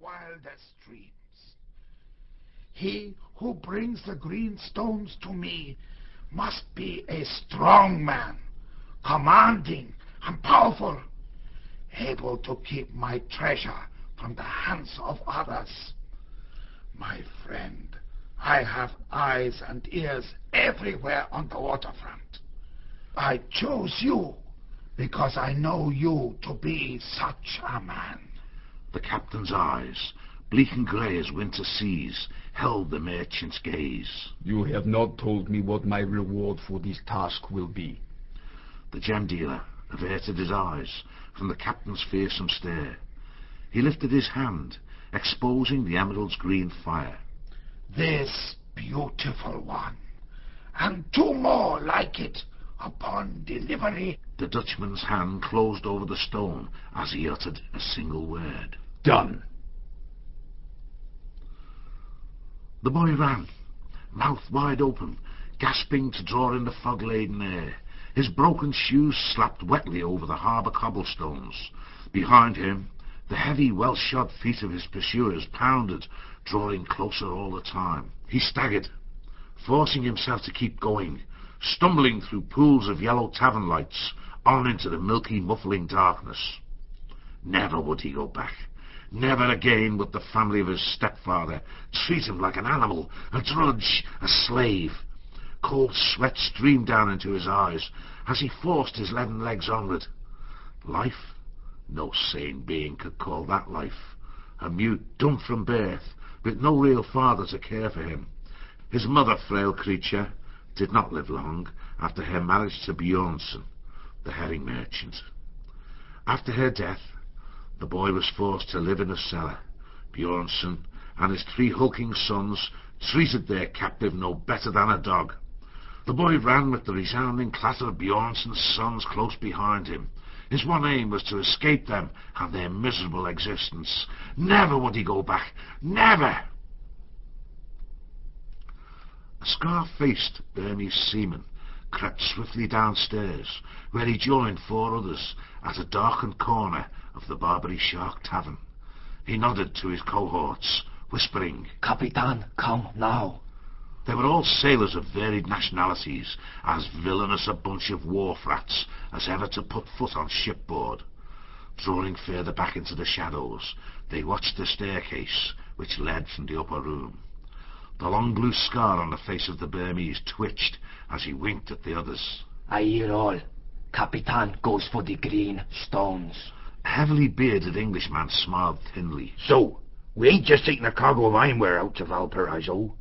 wildest dreams. He who brings the green stones to me must be a strong man, commanding and powerful, able to keep my treasure from the hands of others. My friend, I have eyes and ears everywhere on the waterfront. I chose you because I know you to be such a man. The captain's eyes, bleak and grey as winter seas, held the merchant's gaze. You have not told me what my reward for this task will be. The gem dealer averted his eyes from the captain's fearsome stare. He lifted his hand, exposing the emerald's green fire. This beautiful one, and two more like it upon delivery. The Dutchman's hand closed over the stone as he uttered a single word. Done. The boy ran, mouth wide open, gasping to draw in the fog-laden air. His broken shoes slapped wetly over the harbour cobblestones. Behind him, the heavy, well-shod feet of his pursuers pounded, drawing closer all the time. He staggered, forcing himself to keep going, stumbling through pools of yellow tavern lights, on into the milky, muffling darkness. Never would he go back. Never again would the family of his stepfather treat him like an animal, a drudge, a slave. Cold sweat streamed down into his eyes as he forced his leaden legs onward. Life? No sane being could call that life. A mute, dumb from birth, with no real father to care for him. His mother, frail creature, did not live long after her marriage to Bjornson, the herring merchant. After her death, the boy was forced to live in a cellar. Bjornson and his three hulking sons treated their captive no better than a dog. The boy ran with the resounding clatter of Bjornson's sons close behind him. His one aim was to escape them and their miserable existence. Never would he go back. Never! A scar-faced Burmese seaman crept swiftly downstairs, where he joined four others at a darkened corner of the Barbary Shark Tavern. He nodded to his cohorts, whispering, Capitan, come now. They were all sailors of varied nationalities, as villainous a bunch of wharf rats as ever to put foot on shipboard. Drawing further back into the shadows, they watched the staircase which led from the upper room. The long blue scar on the face of the Burmese twitched as he winked at the others. I hear all. Capitan goes for the green stones. A heavily bearded Englishman smiled thinly. So, we ain't just taking a cargo of ironware out to Valparaiso.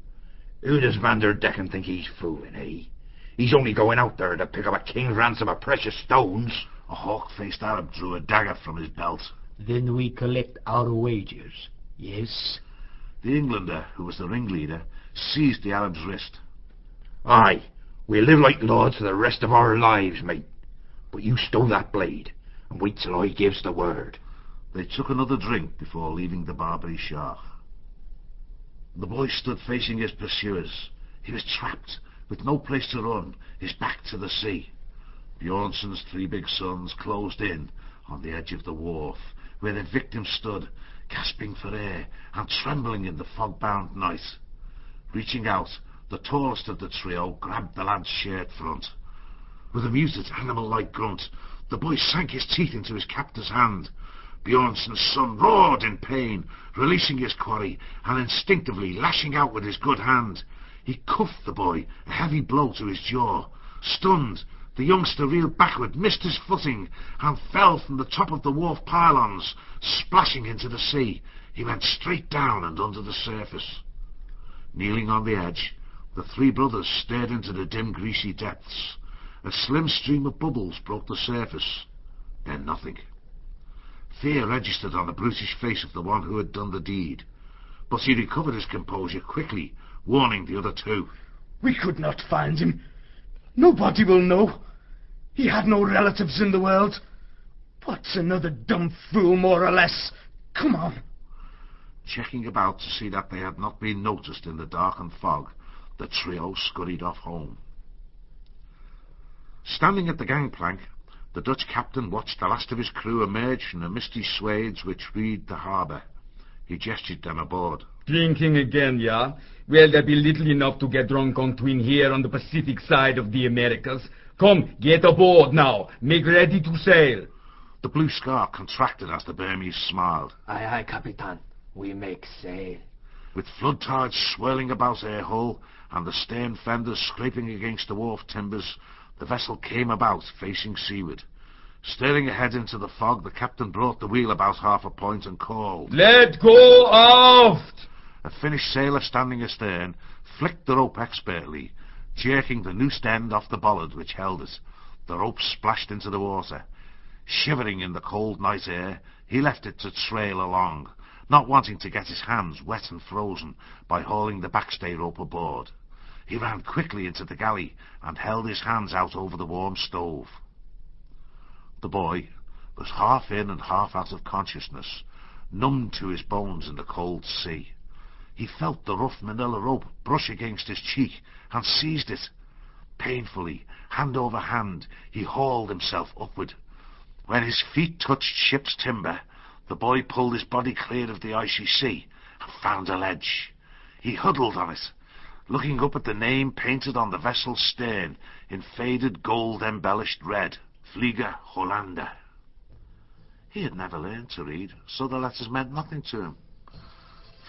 Who does Vanderdecken think he's fooling, eh? He's only going out there to pick up a king's ransom of precious stones. A hawk-faced Arab drew a dagger from his belt. Then we collect our wages. Yes? The Englander, who was the ringleader, seized the Arab's wrist. Aye, we'll live like lords for the rest of our lives, mate. But you stole that blade, and wait till I gives the word. They took another drink before leaving the Barbary Shark. The boy stood facing his pursuers. He was trapped, with no place to run, his back to the sea. Bjornson's three big sons closed in on the edge of the wharf, where the victim stood, gasping for air and trembling in the fog-bound night. Reaching out, the tallest of the trio grabbed the lad's shirt front. With a muted, animal-like grunt, the boy sank his teeth into his captor's hand. Bjornson's son roared in pain, releasing his quarry and instinctively lashing out with his good hand. He cuffed the boy, a heavy blow to his jaw. Stunned, the youngster reeled backward, missed his footing, and fell from the top of the wharf pylons, splashing into the sea. He went straight down and under the surface. Kneeling on the edge, the three brothers stared into the dim, greasy depths. A slim stream of bubbles broke the surface. Then nothing. Fear registered on the brutish face of the one who had done the deed. But he recovered his composure quickly, warning the other two. We could not find him. Nobody will know. He had no relatives in the world. What's another dumb fool, more or less? Come on. Checking about to see that they had not been noticed in the darkened fog, the trio scurried off home. Standing at the gangplank, the Dutch captain watched the last of his crew emerge from the misty swathes which wreathed the harbour. He gestured them aboard. Drinking again, yeah? Well, there'll be little enough to get drunk on twin here on the Pacific side of the Americas. Come, get aboard now. Make ready to sail. The blue scar contracted as the Burmese smiled. Aye, aye, Capitan. We make sail. With flood tides swirling about her hull and the stern fenders scraping against the wharf timbers, the vessel came about, facing seaward. Staring ahead into the fog, the captain brought the wheel about half a point and called. Let go aft! A Finnish sailor standing astern flicked the rope expertly, jerking the noosed end off the bollard which held it. The rope splashed into the water. Shivering in the cold night air, he left it to trail along, not wanting to get his hands wet and frozen by hauling the backstay rope aboard. He ran quickly into the galley and held his hands out over the warm stove. The boy was half in and half out of consciousness, numbed to his bones in the cold sea. He felt the rough manila rope brush against his cheek and seized it. Painfully, hand over hand, he hauled himself upward. When his feet touched ship's timber, the boy pulled his body clear of the icy sea and found a ledge. He huddled on it, looking up at the name painted on the vessel's stern in faded gold-embellished red, Vlieger Hollander. He had never learned to read, so the letters meant nothing to him.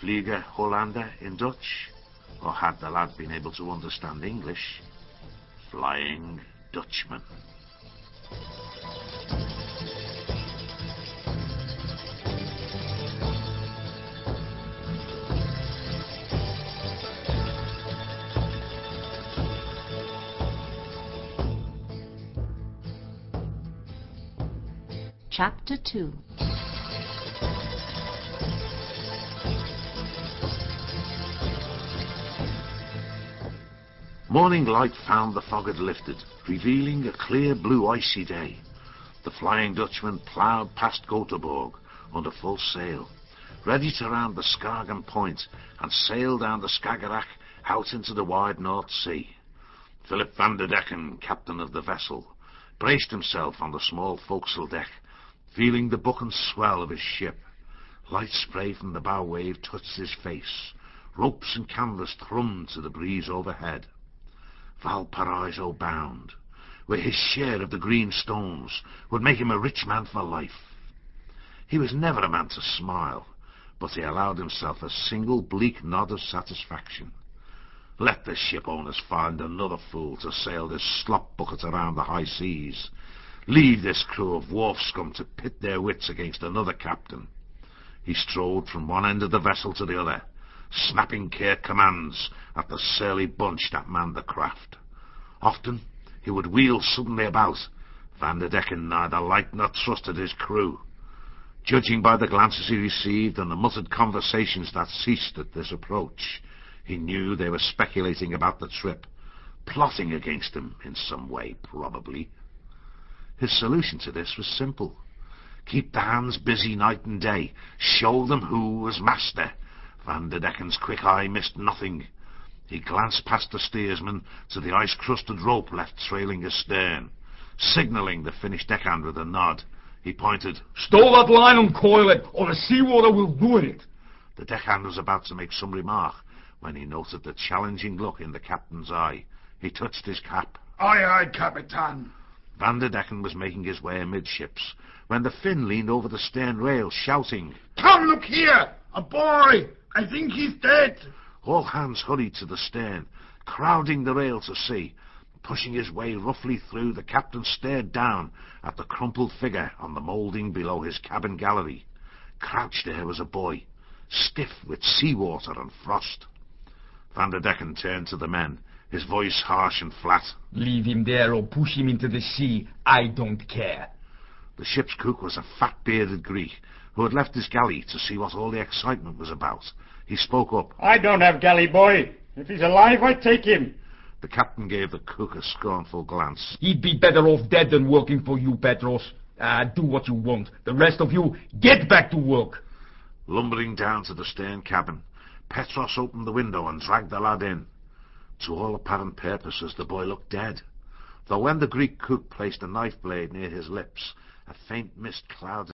Vlieger Hollander in Dutch, or had the lad been able to understand English, Flying Dutchman. Chapter 2 Morning light found the fog had lifted, revealing a clear blue icy day. The Flying Dutchman ploughed past Göteborg under full sail, ready to round the Skagen Point and sail down the Skagerrak out into the wide North Sea. Philip van der Decken, captain of the vessel, braced himself on the small forecastle deck, feeling the buck and swell of his ship. Light spray from the bow wave touched his face. Ropes and canvas thrummed to the breeze overhead. Valparaiso bound, where his share of the green stones would make him a rich man for life. He was never a man to smile, but he allowed himself a single bleak nod of satisfaction. Let the ship owners find another fool to sail this slop bucket around the high seas. Leave this crew of wharf scum to pit their wits against another captain. He strode from one end of the vessel to the other, snapping curt commands at the surly bunch that manned the craft. Often he would wheel suddenly about. Van der Decken neither liked nor trusted his crew. Judging by the glances he received and the muttered conversations that ceased at this approach, he knew they were speculating about the trip, plotting against him in some way, probably. His solution to this was simple. Keep the hands busy night and day. Show them who was master. Van der Decken's quick eye missed nothing. He glanced past the steersman to the ice-crusted rope left trailing astern. Signalling the Finnish deckhand with a nod, he pointed. Stow that line and coil it, or the seawater will ruin it. The deckhand was about to make some remark when he noted the challenging look in the captain's eye. He touched his cap. Aye, aye, Capitan. Van der Decken was making his way amidships when the Finn leaned over the stern rail, shouting, Come, look here! A boy! I think he's dead. All hands hurried to the stern, crowding the rail to see. Pushing his way roughly through, the captain stared down at the crumpled figure on the moulding below his cabin gallery. Crouched there was a boy, stiff with seawater and frost. Van der Decken turned to the men, his voice harsh and flat. Leave him there or push him into the sea. I don't care. The ship's cook was a fat-bearded Greek who had left his galley to see what all the excitement was about. He spoke up. I don't have galley boy. If he's alive, I take him. The captain gave the cook a scornful glance. He'd be better off dead than working for you, Petros. Ah, do what you want. The rest of you, get back to work. Lumbering down to the stern cabin, Petros opened the window and dragged the lad in. To all apparent purposes, the boy looked dead, though when the Greek cook placed a knife blade near his lips, a faint mist clouded